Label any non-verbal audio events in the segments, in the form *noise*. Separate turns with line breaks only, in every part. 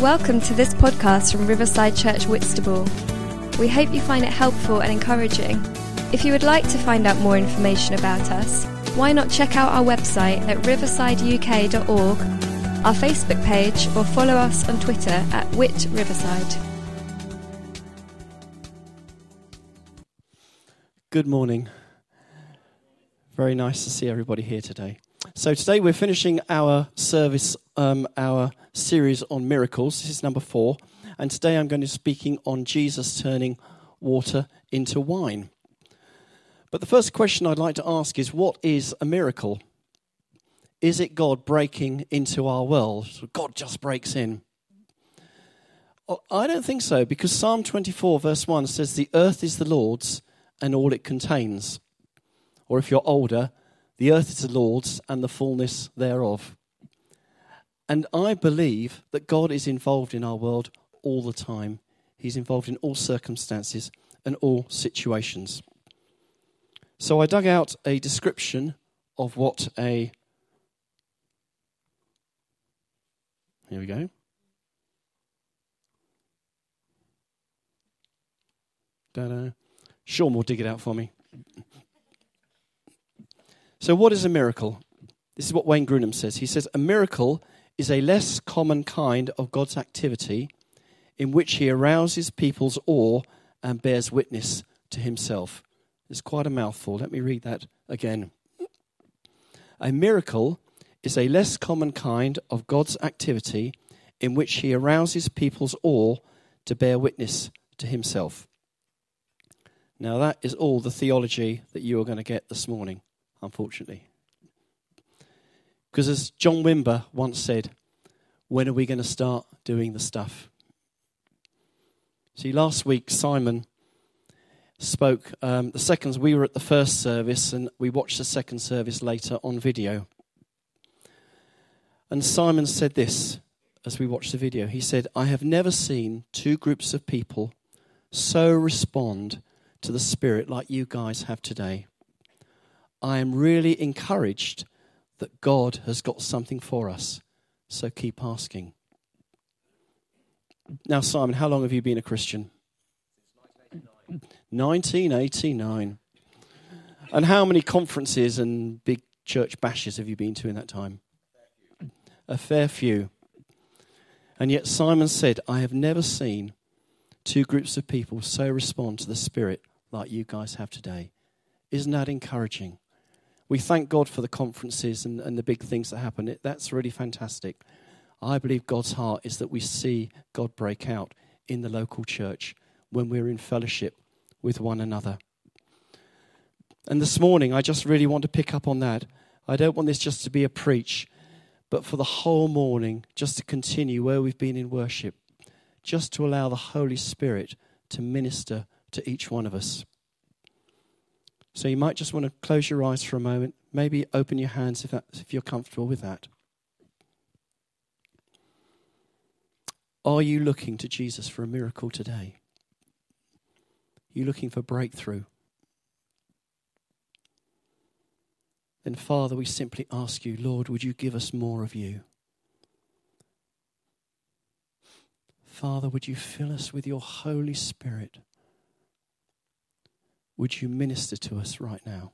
Welcome to this podcast from Riverside Church Whitstable. We hope you find it helpful and encouraging. If you would like to find out more information about us, why not check out our website at riversideuk.org, our Facebook page, or follow us on Twitter at Whit Riverside.
Good morning. Very nice to see everybody here today. So today we're finishing our service, um, our series on miracles. This is number four, and today I'm going to be speaking on Jesus turning water into wine. But the first question I'd like to ask is, what is a miracle? Is it God breaking into our world? God just breaks in. I don't think so, because Psalm 24, verse 1 says, The earth is the Lord's and all it contains. Or if you're older, the earth is the Lord's and the fullness thereof. And I believe that God is involved in our world all the time. He's involved in all circumstances and all situations. So I dug out a description of what a. Here we go. Da-da. Sean will dig it out for me. So, what is a miracle? This is what Wayne Grudem says. He says, A miracle is a less common kind of God's activity in which he arouses people's awe and bears witness to himself. It's quite a mouthful. Let me read that again. A miracle is a less common kind of God's activity in which he arouses people's awe to bear witness to himself. Now, that is all the theology that you are going to get this morning, unfortunately. Because as John Wimber once said, when are we going to start doing the stuff? See, last week Simon spoke. Um, the seconds we were at the first service, and we watched the second service later on video. And Simon said this as we watched the video. He said, I have never seen two groups of people so respond to the Spirit like you guys have today. I am really encouraged that God has got something for us. So keep asking. Now, Simon, how long have you been a Christian? 1989. And how many conferences and big church bashes have you been to in that time? A fair few. And yet Simon said, I have never seen two groups of people so respond to the Spirit like you guys have today. Isn't that encouraging? We thank God for the conferences and, and the big things that happen. It, that's really fantastic. I believe God's heart is that we see God break out in the local church when we're in fellowship with one another. And this morning, I just really want to pick up on that. I don't want this just to be a preach, but for the whole morning, just to continue where we've been in worship, just to allow the Holy Spirit to minister to each one of us. So you might just want to close your eyes for a moment, maybe open your hands if, that, if you're comfortable with that. Are you looking to Jesus for a miracle today? Are you looking for breakthrough? Then, Father, we simply ask you, Lord, would you give us more of you? Father, would you fill us with your Holy Spirit? Would you minister to us right now?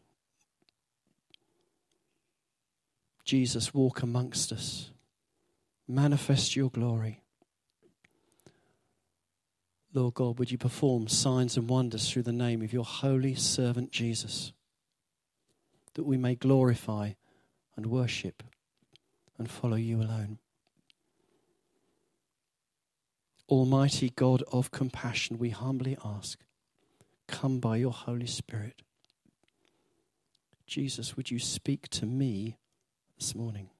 Jesus, walk amongst us. Manifest your glory. Lord God, would you perform signs and wonders through the name of your holy servant Jesus, that we may glorify and worship and follow you alone. Almighty God of compassion, we humbly ask Come by your Holy Spirit. Jesus, would you speak to me this morning?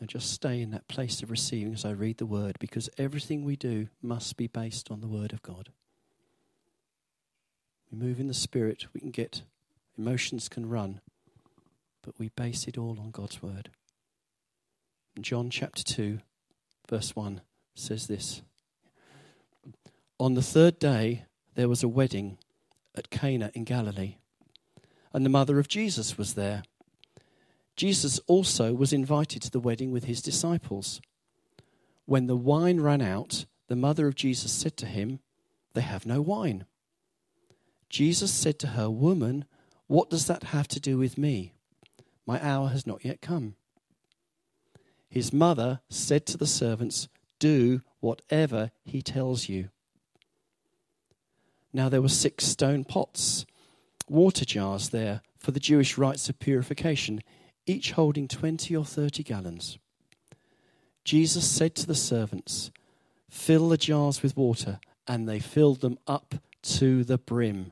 And just stay in that place of receiving as I read the word, because everything we do must be based on the word of God. We move in the spirit, we can get, emotions can run, but we base it all on God's word. John chapter 2, verse 1 says this On the third day, there was a wedding at Cana in Galilee, and the mother of Jesus was there. Jesus also was invited to the wedding with his disciples. When the wine ran out, the mother of Jesus said to him, They have no wine. Jesus said to her, Woman, what does that have to do with me? My hour has not yet come. His mother said to the servants, Do whatever he tells you. Now there were six stone pots, water jars there for the Jewish rites of purification, each holding 20 or 30 gallons. Jesus said to the servants, Fill the jars with water, and they filled them up to the brim.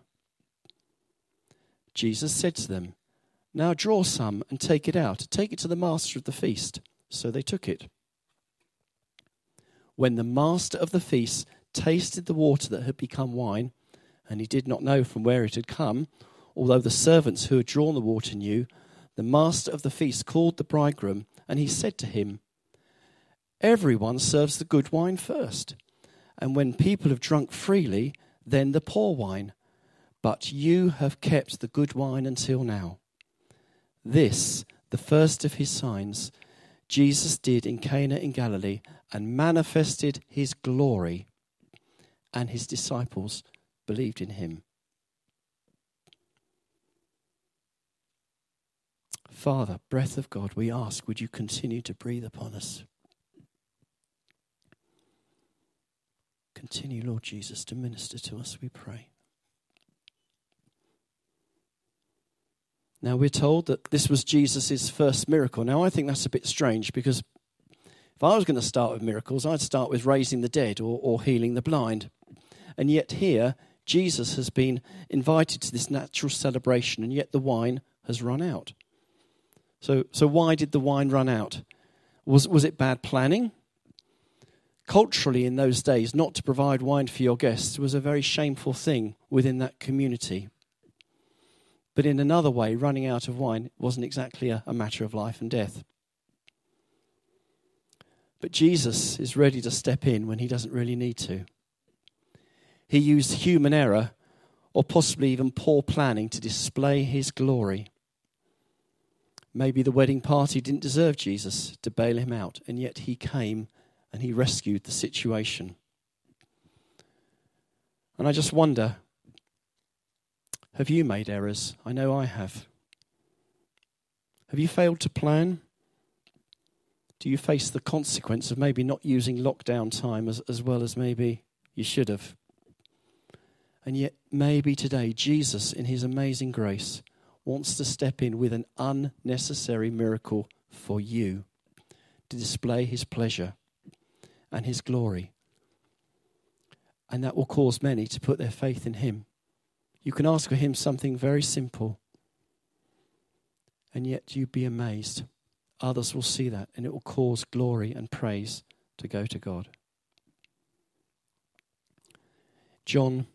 Jesus said to them, Now draw some and take it out. Take it to the master of the feast. So they took it. When the master of the feast tasted the water that had become wine, and he did not know from where it had come, although the servants who had drawn the water knew, the master of the feast called the bridegroom, and he said to him, Everyone serves the good wine first, and when people have drunk freely, then the poor wine but you have kept the good wine until now. This, the first of his signs, Jesus did in Cana in Galilee and manifested his glory, and his disciples believed in him. Father, breath of God, we ask, would you continue to breathe upon us? Continue, Lord Jesus, to minister to us, we pray. Now, we're told that this was Jesus' first miracle. Now, I think that's a bit strange because if I was going to start with miracles, I'd start with raising the dead or, or healing the blind. And yet, here, Jesus has been invited to this natural celebration, and yet the wine has run out. So, so why did the wine run out? Was, was it bad planning? Culturally, in those days, not to provide wine for your guests was a very shameful thing within that community. But in another way, running out of wine wasn't exactly a, a matter of life and death. But Jesus is ready to step in when he doesn't really need to. He used human error or possibly even poor planning to display his glory. Maybe the wedding party didn't deserve Jesus to bail him out, and yet he came and he rescued the situation. And I just wonder have you made errors? I know I have. Have you failed to plan? Do you face the consequence of maybe not using lockdown time as, as well as maybe you should have? And yet, maybe today, Jesus, in his amazing grace, wants to step in with an unnecessary miracle for you to display his pleasure and his glory. And that will cause many to put their faith in him. You can ask for him something very simple, and yet you'd be amazed. Others will see that, and it will cause glory and praise to go to God. John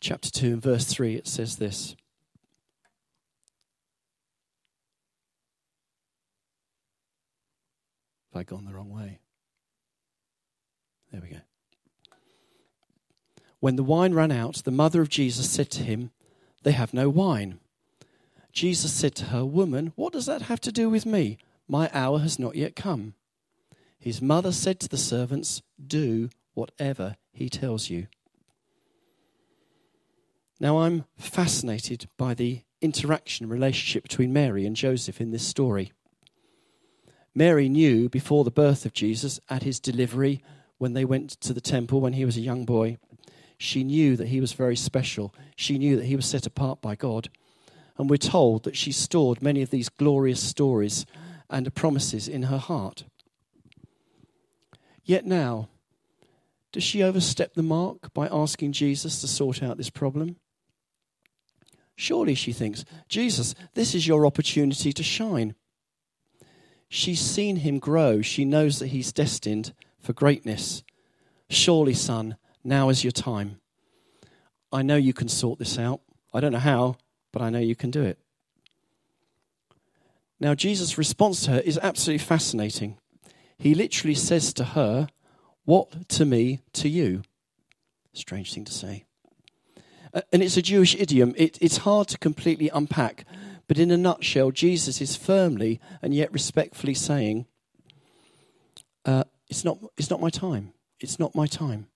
chapter 2 and verse 3, it says this. Have I gone the wrong way? There we go. When the wine ran out, the mother of Jesus said to him, They have no wine. Jesus said to her, Woman, what does that have to do with me? My hour has not yet come. His mother said to the servants, Do whatever he tells you. Now, I'm fascinated by the interaction relationship between Mary and Joseph in this story. Mary knew before the birth of Jesus, at his delivery, when they went to the temple when he was a young boy, she knew that he was very special. She knew that he was set apart by God. And we're told that she stored many of these glorious stories and promises in her heart. Yet now, does she overstep the mark by asking Jesus to sort out this problem? Surely, she thinks, Jesus, this is your opportunity to shine. She's seen him grow. She knows that he's destined for greatness. Surely, son, now is your time. I know you can sort this out. I don't know how, but I know you can do it. Now, Jesus' response to her is absolutely fascinating. He literally says to her, What to me, to you? Strange thing to say. And it's a Jewish idiom. It, it's hard to completely unpack. But in a nutshell, Jesus is firmly and yet respectfully saying, uh, it's, not, it's not my time. It's not my time.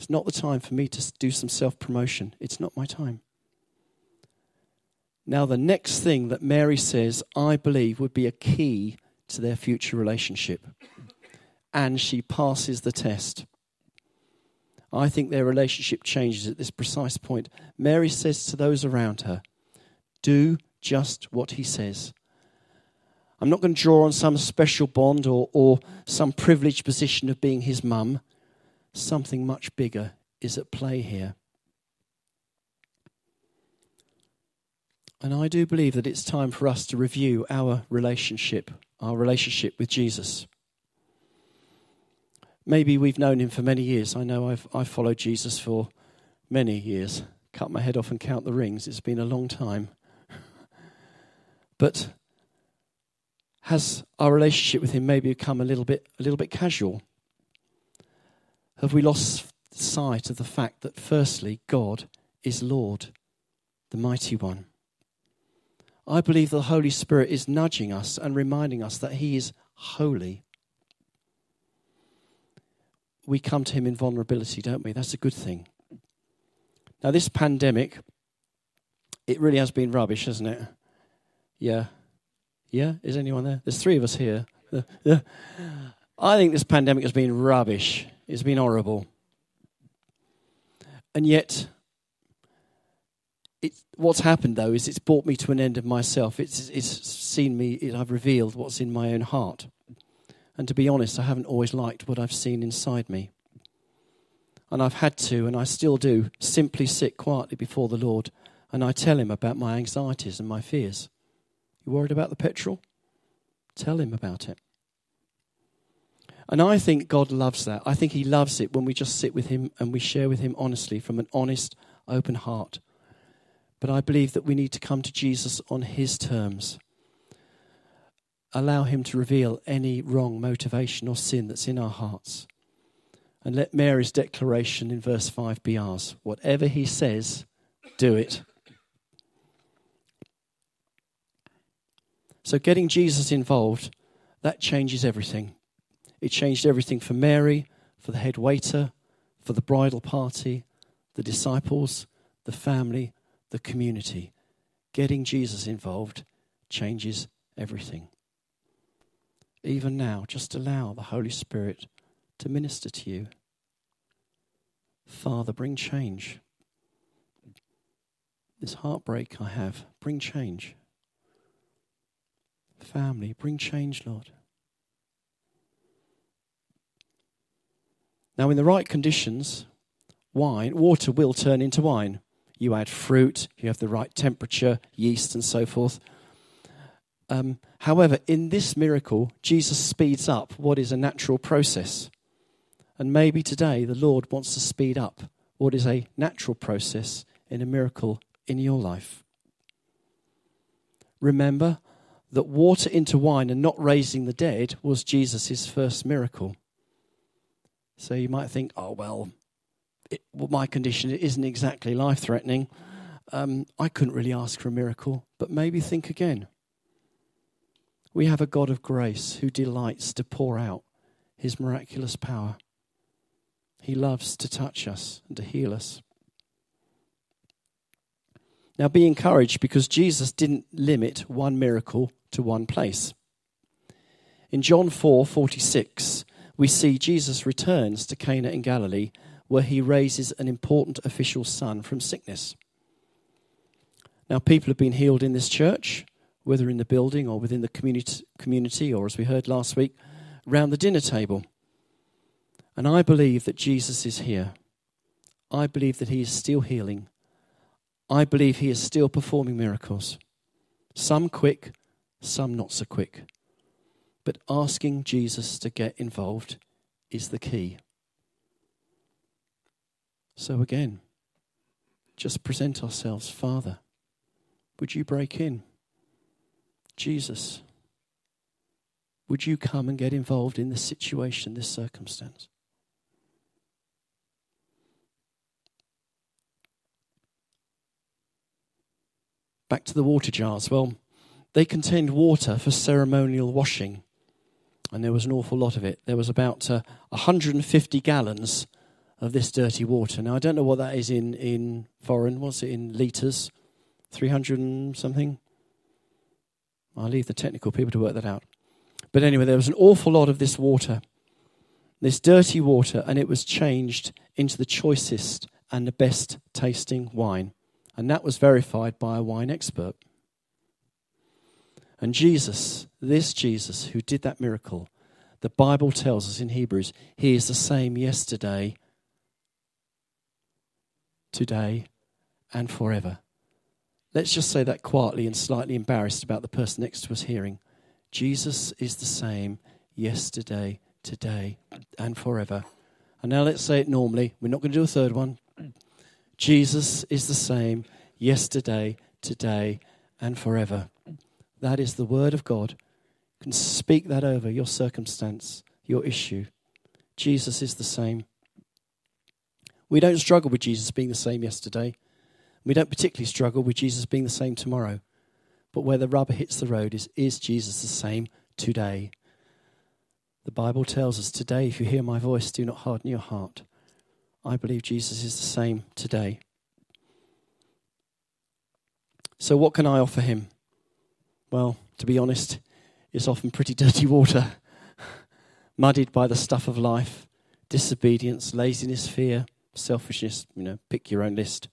It's not the time for me to do some self promotion. It's not my time. Now, the next thing that Mary says, I believe, would be a key to their future relationship. And she passes the test. I think their relationship changes at this precise point. Mary says to those around her, Do just what he says. I'm not going to draw on some special bond or, or some privileged position of being his mum. Something much bigger is at play here. And I do believe that it's time for us to review our relationship, our relationship with Jesus. Maybe we've known him for many years. I know I've, I've followed Jesus for many years. Cut my head off and count the rings. It's been a long time. *laughs* but has our relationship with him maybe become a little bit a little bit casual? Have we lost sight of the fact that firstly God is Lord, the mighty one? I believe the Holy Spirit is nudging us and reminding us that He is holy. We come to Him in vulnerability, don't we? That's a good thing. Now, this pandemic, it really has been rubbish, hasn't it? Yeah. Yeah? Is anyone there? There's three of us here. *laughs* I think this pandemic has been rubbish. It's been horrible. And yet, it's, what's happened though is it's brought me to an end of myself. It's, it's seen me, it, I've revealed what's in my own heart. And to be honest, I haven't always liked what I've seen inside me. And I've had to, and I still do, simply sit quietly before the Lord and I tell Him about my anxieties and my fears. You worried about the petrol? Tell Him about it. And I think God loves that. I think He loves it when we just sit with Him and we share with Him honestly from an honest, open heart. But I believe that we need to come to Jesus on his terms. Allow him to reveal any wrong motivation or sin that's in our hearts. And let Mary's declaration in verse 5 be ours. Whatever he says, do it. So, getting Jesus involved, that changes everything. It changed everything for Mary, for the head waiter, for the bridal party, the disciples, the family, the community. Getting Jesus involved changes everything. Even now, just allow the Holy Spirit to minister to you. Father, bring change. This heartbreak I have, bring change. Family, bring change, Lord. Now, in the right conditions, wine, water will turn into wine you add fruit, you have the right temperature, yeast, and so forth. Um, however, in this miracle, Jesus speeds up what is a natural process. And maybe today the Lord wants to speed up what is a natural process in a miracle in your life. Remember that water into wine and not raising the dead was Jesus' first miracle. So you might think, oh, well, it, well, my condition isn't exactly life threatening. Um, I couldn't really ask for a miracle, but maybe think again. We have a God of grace who delights to pour out his miraculous power. He loves to touch us and to heal us. Now be encouraged because Jesus didn't limit one miracle to one place. In John 4:46, we see Jesus returns to Cana in Galilee where he raises an important official son from sickness. Now, people have been healed in this church, whether in the building or within the community, community or as we heard last week, around the dinner table. And I believe that Jesus is here. I believe that he is still healing. I believe he is still performing miracles. Some quick, some not so quick. But asking Jesus to get involved is the key. So again, just present ourselves, Father. Would you break in? Jesus, would you come and get involved in this situation, this circumstance? back to the water jars. Well, they contained water for ceremonial washing, and there was an awful lot of it. There was about uh, 150 gallons of this dirty water. Now, I don't know what that is in, in foreign. What's it in litres? 300 and something? I'll leave the technical people to work that out. But anyway, there was an awful lot of this water, this dirty water, and it was changed into the choicest and the best tasting wine. And that was verified by a wine expert. And Jesus, this Jesus who did that miracle, the Bible tells us in Hebrews, he is the same yesterday, today, and forever. Let's just say that quietly and slightly embarrassed about the person next to us hearing. Jesus is the same yesterday, today, and forever. And now let's say it normally. We're not going to do a third one. *clears throat* Jesus is the same yesterday, today, and forever. That is the word of God. Can speak that over your circumstance, your issue. Jesus is the same. We don't struggle with Jesus being the same yesterday. We don't particularly struggle with Jesus being the same tomorrow. But where the rubber hits the road is is Jesus the same today? The Bible tells us today, if you hear my voice, do not harden your heart. I believe Jesus is the same today. So, what can I offer him? Well, to be honest, it's often pretty dirty water, *laughs* muddied by the stuff of life, disobedience, laziness, fear, selfishness, you know, pick your own list.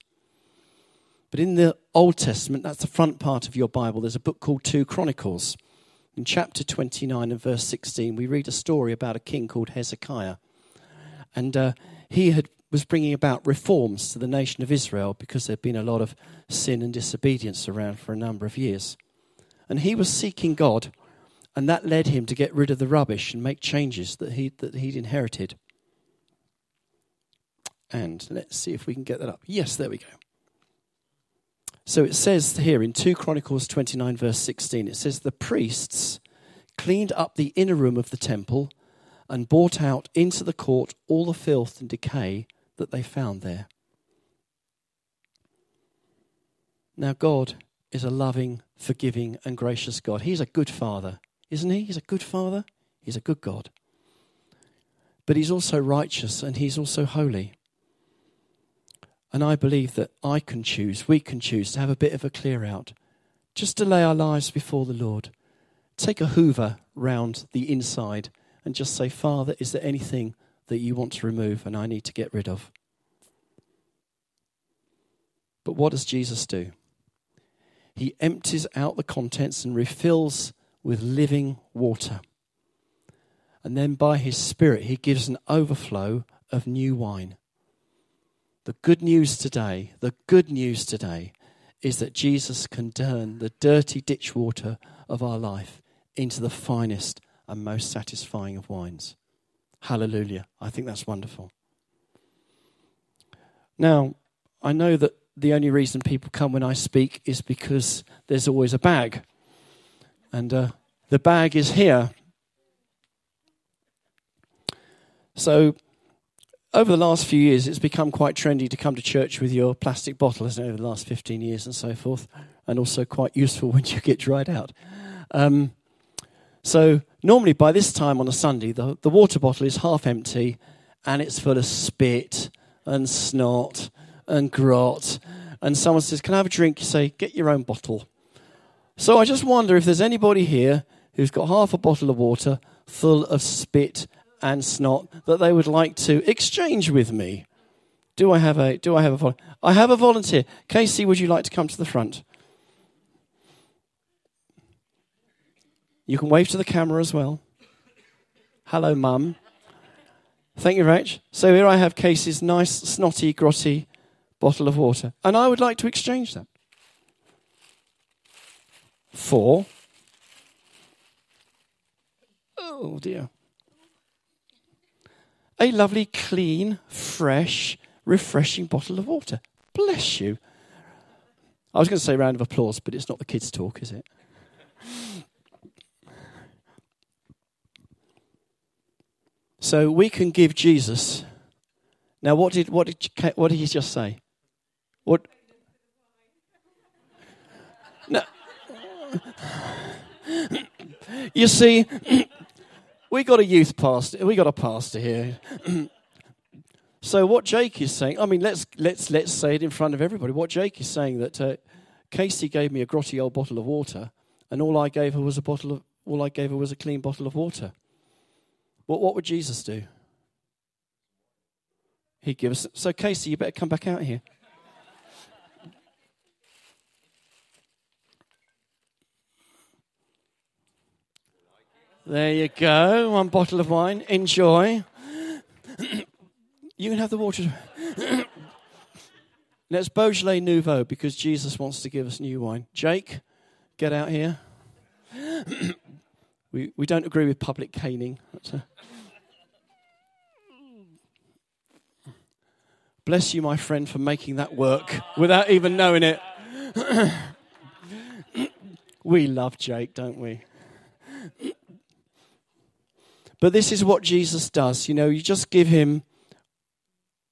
But in the Old Testament, that's the front part of your Bible, there's a book called 2 Chronicles. In chapter 29 and verse 16, we read a story about a king called Hezekiah. And uh, he had, was bringing about reforms to the nation of Israel because there'd been a lot of sin and disobedience around for a number of years. And he was seeking God, and that led him to get rid of the rubbish and make changes that, he, that he'd inherited. And let's see if we can get that up. Yes, there we go. So it says here in 2 Chronicles 29, verse 16, it says, The priests cleaned up the inner room of the temple and brought out into the court all the filth and decay that they found there. Now, God is a loving, forgiving, and gracious God. He's a good father, isn't he? He's a good father. He's a good God. But he's also righteous and he's also holy. And I believe that I can choose, we can choose to have a bit of a clear out, just to lay our lives before the Lord. Take a hoover round the inside and just say, Father, is there anything that you want to remove and I need to get rid of? But what does Jesus do? He empties out the contents and refills with living water. And then by his Spirit, he gives an overflow of new wine. The good news today, the good news today is that Jesus can turn the dirty ditch water of our life into the finest and most satisfying of wines. Hallelujah. I think that's wonderful. Now, I know that the only reason people come when I speak is because there's always a bag. And uh, the bag is here. So over the last few years, it's become quite trendy to come to church with your plastic bottle, isn't it, over the last 15 years and so forth, and also quite useful *laughs* when you get dried out. Um, so, normally by this time on a Sunday, the, the water bottle is half empty and it's full of spit and snot and grot. And someone says, Can I have a drink? You say, Get your own bottle. So, I just wonder if there's anybody here who's got half a bottle of water full of spit and snot that they would like to exchange with me. Do I have a do I have a volunteer? I have a volunteer. Casey, would you like to come to the front? You can wave to the camera as well. Hello, mum. Thank you, Rach. So here I have Casey's nice, snotty, grotty bottle of water. And I would like to exchange that for. Oh, dear a lovely, clean, fresh, refreshing bottle of water. Bless you. I was going to say round of applause, but it's not the kids' talk, is it? So we can give Jesus. Now, what did what did what did he just say? What? No. You see, we got a youth pastor. We got a pastor here. so what Jake is saying, I mean, let's let's let's say it in front of everybody. What Jake is saying that uh, Casey gave me a grotty old bottle of water, and all I gave her was a bottle of all I gave her was a clean bottle of water. What what would Jesus do? He'd give us. So Casey, you better come back out here. There you go. One bottle of wine. Enjoy. you can have the water. Let's Beaujolais Nouveau because Jesus wants to give us new wine. Jake, get out here. we, we don't agree with public caning. Bless you, my friend, for making that work without even knowing it. we love Jake, don't we? But this is what Jesus does. You know, you just give him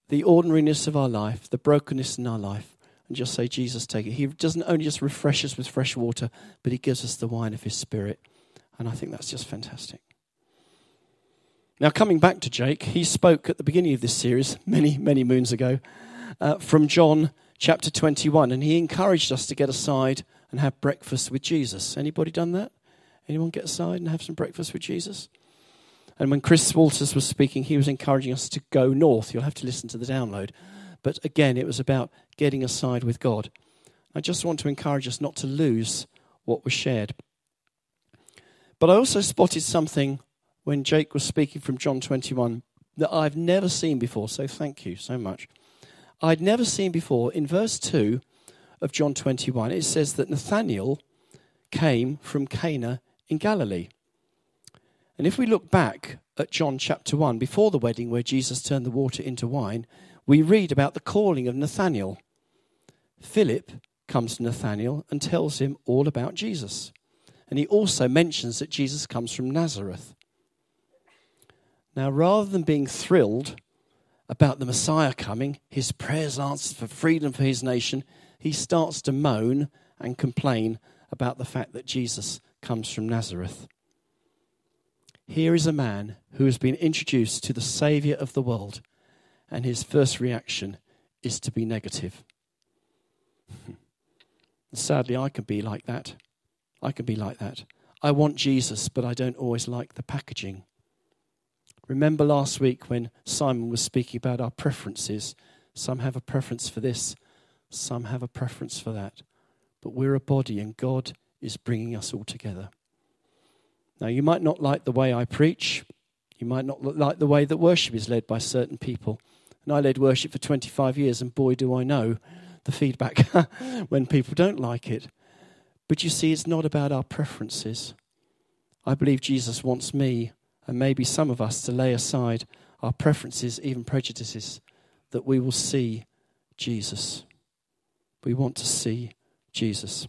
the ordinariness of our life, the brokenness in our life, and just say, Jesus, take it. He doesn't only just refresh us with fresh water, but he gives us the wine of his spirit. And I think that's just fantastic. Now, coming back to Jake, he spoke at the beginning of this series, many, many moons ago, uh, from John chapter 21, and he encouraged us to get aside and have breakfast with Jesus. Anybody done that? Anyone get aside and have some breakfast with Jesus? And when Chris Walters was speaking, he was encouraging us to go north. You'll have to listen to the download. But again, it was about getting aside with God. I just want to encourage us not to lose what was shared. But I also spotted something when Jake was speaking from John 21 that I've never seen before. So thank you so much. I'd never seen before. In verse 2 of John 21, it says that Nathanael came from Cana in Galilee. And if we look back at John chapter 1, before the wedding where Jesus turned the water into wine, we read about the calling of Nathanael. Philip comes to Nathanael and tells him all about Jesus. And he also mentions that Jesus comes from Nazareth. Now, rather than being thrilled about the Messiah coming, his prayers answered for freedom for his nation, he starts to moan and complain about the fact that Jesus comes from Nazareth. Here is a man who has been introduced to the Saviour of the world, and his first reaction is to be negative. *laughs* Sadly, I can be like that. I can be like that. I want Jesus, but I don't always like the packaging. Remember last week when Simon was speaking about our preferences? Some have a preference for this, some have a preference for that. But we're a body, and God is bringing us all together. Now, you might not like the way I preach. You might not like the way that worship is led by certain people. And I led worship for 25 years, and boy, do I know the feedback *laughs* when people don't like it. But you see, it's not about our preferences. I believe Jesus wants me, and maybe some of us, to lay aside our preferences, even prejudices, that we will see Jesus. We want to see Jesus.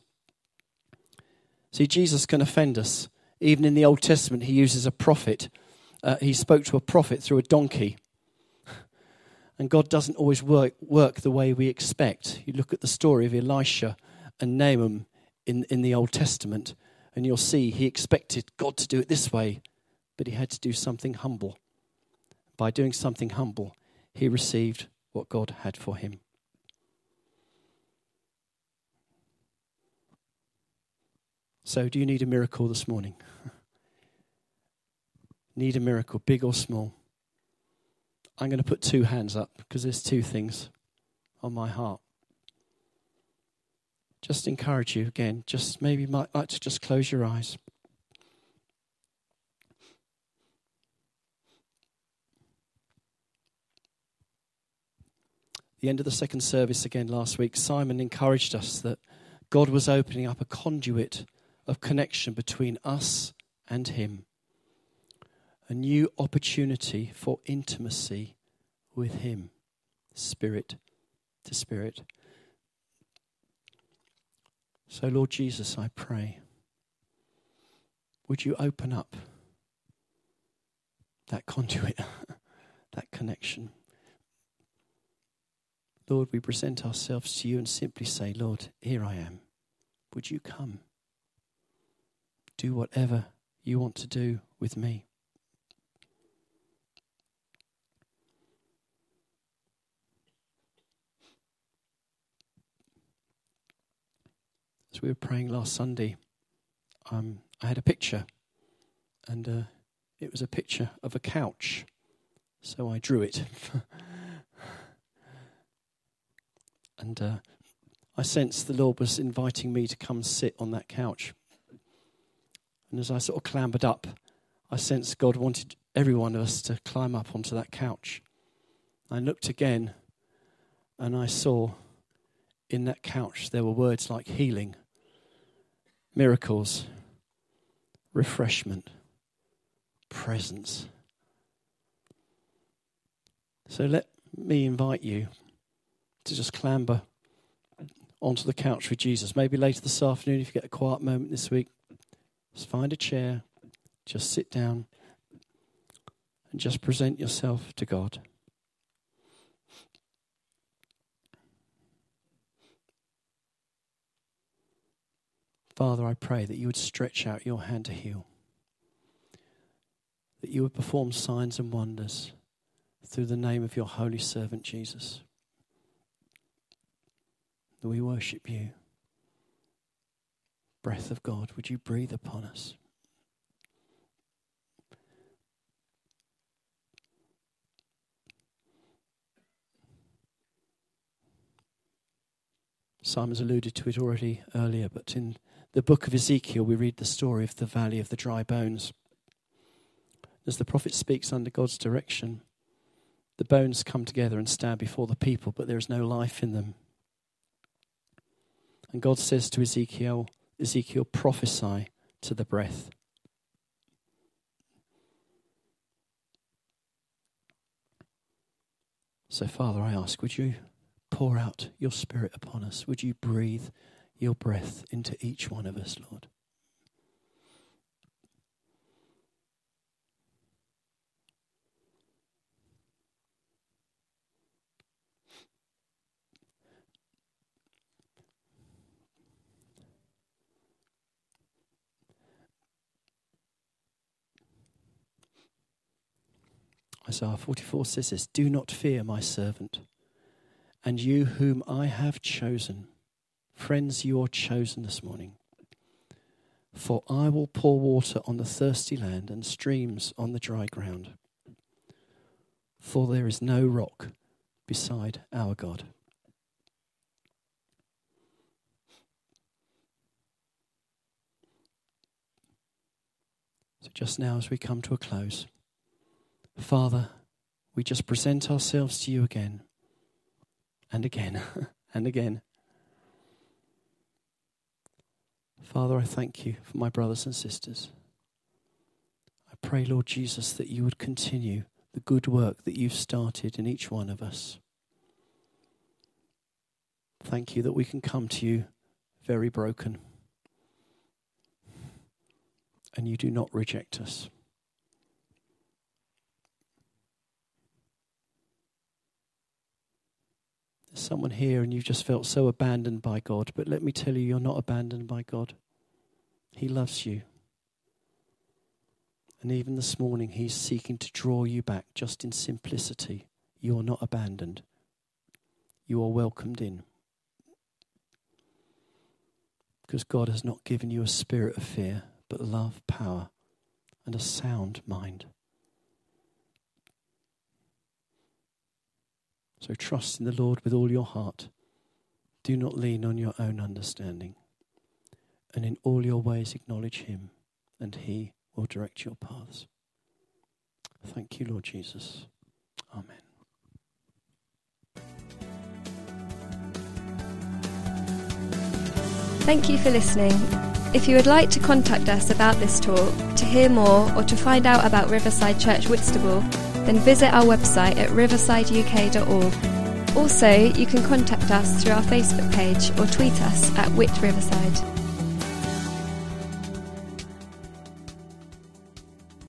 See, Jesus can offend us even in the Old Testament, he uses a prophet. Uh, he spoke to a prophet through a donkey. And God doesn't always work, work the way we expect. You look at the story of Elisha and Naaman in, in the Old Testament, and you'll see he expected God to do it this way, but he had to do something humble. By doing something humble, he received what God had for him. So, do you need a miracle this morning? Need a miracle, big or small? I'm going to put two hands up because there's two things on my heart. Just encourage you again. Just maybe might like to just close your eyes. The end of the second service again last week, Simon encouraged us that God was opening up a conduit of connection between us and Him. A new opportunity for intimacy with Him, spirit to spirit. So, Lord Jesus, I pray, would you open up that conduit, *laughs* that connection? Lord, we present ourselves to you and simply say, Lord, here I am. Would you come? Do whatever you want to do with me. As we were praying last Sunday, um, I had a picture, and uh, it was a picture of a couch. So I drew it. *laughs* and uh, I sensed the Lord was inviting me to come sit on that couch. And as I sort of clambered up, I sensed God wanted every one of us to climb up onto that couch. I looked again and I saw in that couch there were words like healing, miracles, refreshment, presence. So let me invite you to just clamber onto the couch with Jesus. Maybe later this afternoon, if you get a quiet moment this week, just find a chair, just sit down, and just present yourself to God. Father, I pray that you would stretch out your hand to heal, that you would perform signs and wonders through the name of your holy servant Jesus. That we worship you. Breath of God, would you breathe upon us? Simon's alluded to it already earlier, but in the book of Ezekiel, we read the story of the valley of the dry bones. As the prophet speaks under God's direction, the bones come together and stand before the people, but there is no life in them. And God says to Ezekiel, Ezekiel, prophesy to the breath. So, Father, I ask, would you pour out your Spirit upon us? Would you breathe your breath into each one of us, Lord? Isaiah 44 says this Do not fear, my servant, and you whom I have chosen. Friends, you are chosen this morning. For I will pour water on the thirsty land and streams on the dry ground. For there is no rock beside our God. So, just now, as we come to a close, Father, we just present ourselves to you again and again *laughs* and again. Father, I thank you for my brothers and sisters. I pray, Lord Jesus, that you would continue the good work that you've started in each one of us. Thank you that we can come to you very broken and you do not reject us. Someone here and you've just felt so abandoned by God, but let me tell you, you're not abandoned by God. He loves you. And even this morning, He's seeking to draw you back just in simplicity. You are not abandoned, you are welcomed in. Because God has not given you a spirit of fear, but love, power, and a sound mind. So trust in the Lord with all your heart. Do not lean on your own understanding. And in all your ways acknowledge Him, and He will direct your paths. Thank you, Lord Jesus. Amen.
Thank you for listening. If you would like to contact us about this talk, to hear more, or to find out about Riverside Church Whitstable, then visit our website at riversideuk.org. Also, you can contact us through our Facebook page or tweet us at Whit Riverside.